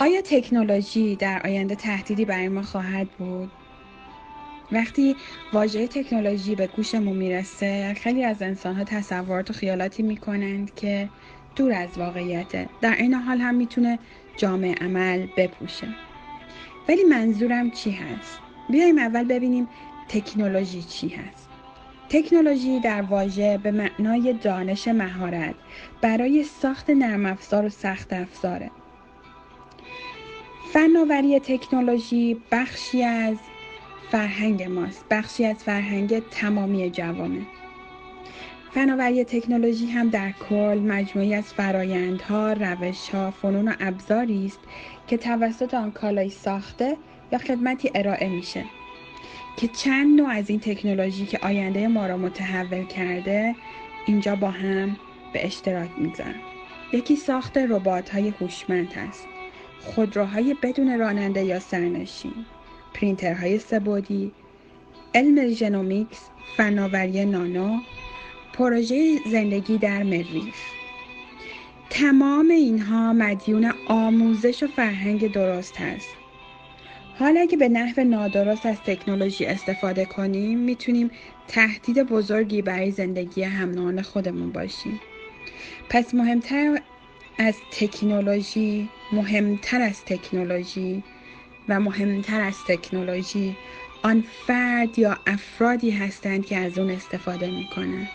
آیا تکنولوژی در آینده تهدیدی برای ما خواهد بود؟ وقتی واژه تکنولوژی به گوشمون می‌رسه خیلی از انسان ها تصورات و خیالاتی می‌کنند که دور از واقعیته. در این حال هم می‌تونه جامعه عمل بپوشه. ولی منظورم چی هست؟ بیایم اول ببینیم تکنولوژی چی هست. تکنولوژی در واژه به معنای دانش مهارت برای ساخت نرم افزار و سخت افزاره فناوری تکنولوژی بخشی از فرهنگ ماست بخشی از فرهنگ تمامی جوامع فناوری تکنولوژی هم در کل مجموعی از فرایندها، روشها، فنون و ابزاری است که توسط آن کالایی ساخته یا خدمتی ارائه میشه. که چند نوع از این تکنولوژی که آینده ما را متحول کرده اینجا با هم به اشتراک می‌گذارن یکی ساخت ربات های هوشمند است. خودروهای بدون راننده یا سرنشین پرینترهای سه‌بعدی علم genomics فناوری نانو پروژه زندگی در مریخ. تمام اینها مدیون آموزش و فرهنگ درست هست حالا اگه به نحو نادرست از تکنولوژی استفاده کنیم می‌تونیم تهدید بزرگی برای زندگی هم خودمون باشیم. پس مهمتر از تکنولوژی مهمتر از تکنولوژی و مهمتر از تکنولوژی آن فرد یا افرادی هستند که از اون استفاده می‌کنن.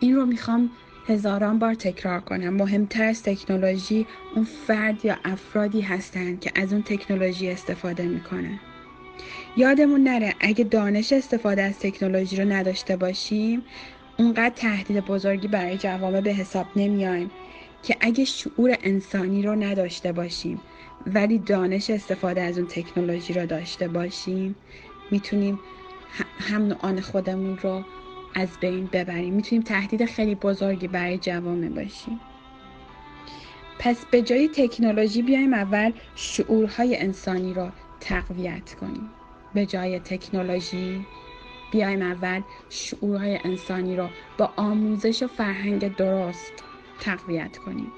این رو می‌خوام هزاران بار تکرار کنم. مهمتر از تکنولوژی اون فرد یا افرادی هستند که از اون تکنولوژی استفاده می‌کنن. یادمون نره اگه دانش استفاده از تکنولوژی رو نداشته باشیم اونقدر تهدید بزرگی برای جوامع به حساب نمیایم که اگه شعور انسانی رو نداشته باشیم ولی دانش استفاده از اون تکنولوژی رو داشته باشیم می‌تونیم هم آن خودمون رو از بین ببریم. می‌تونیم تهدید خیلی بزرگی برای جوامع باشیم. پس به جای تکنولوژی بیایم اول شعورهای انسانی رو تقویت کنیم. به جای تکنولوژی بیایم اول شعورهای انسانی رو با آموزش و فرهنگ درست تقویت کنیم.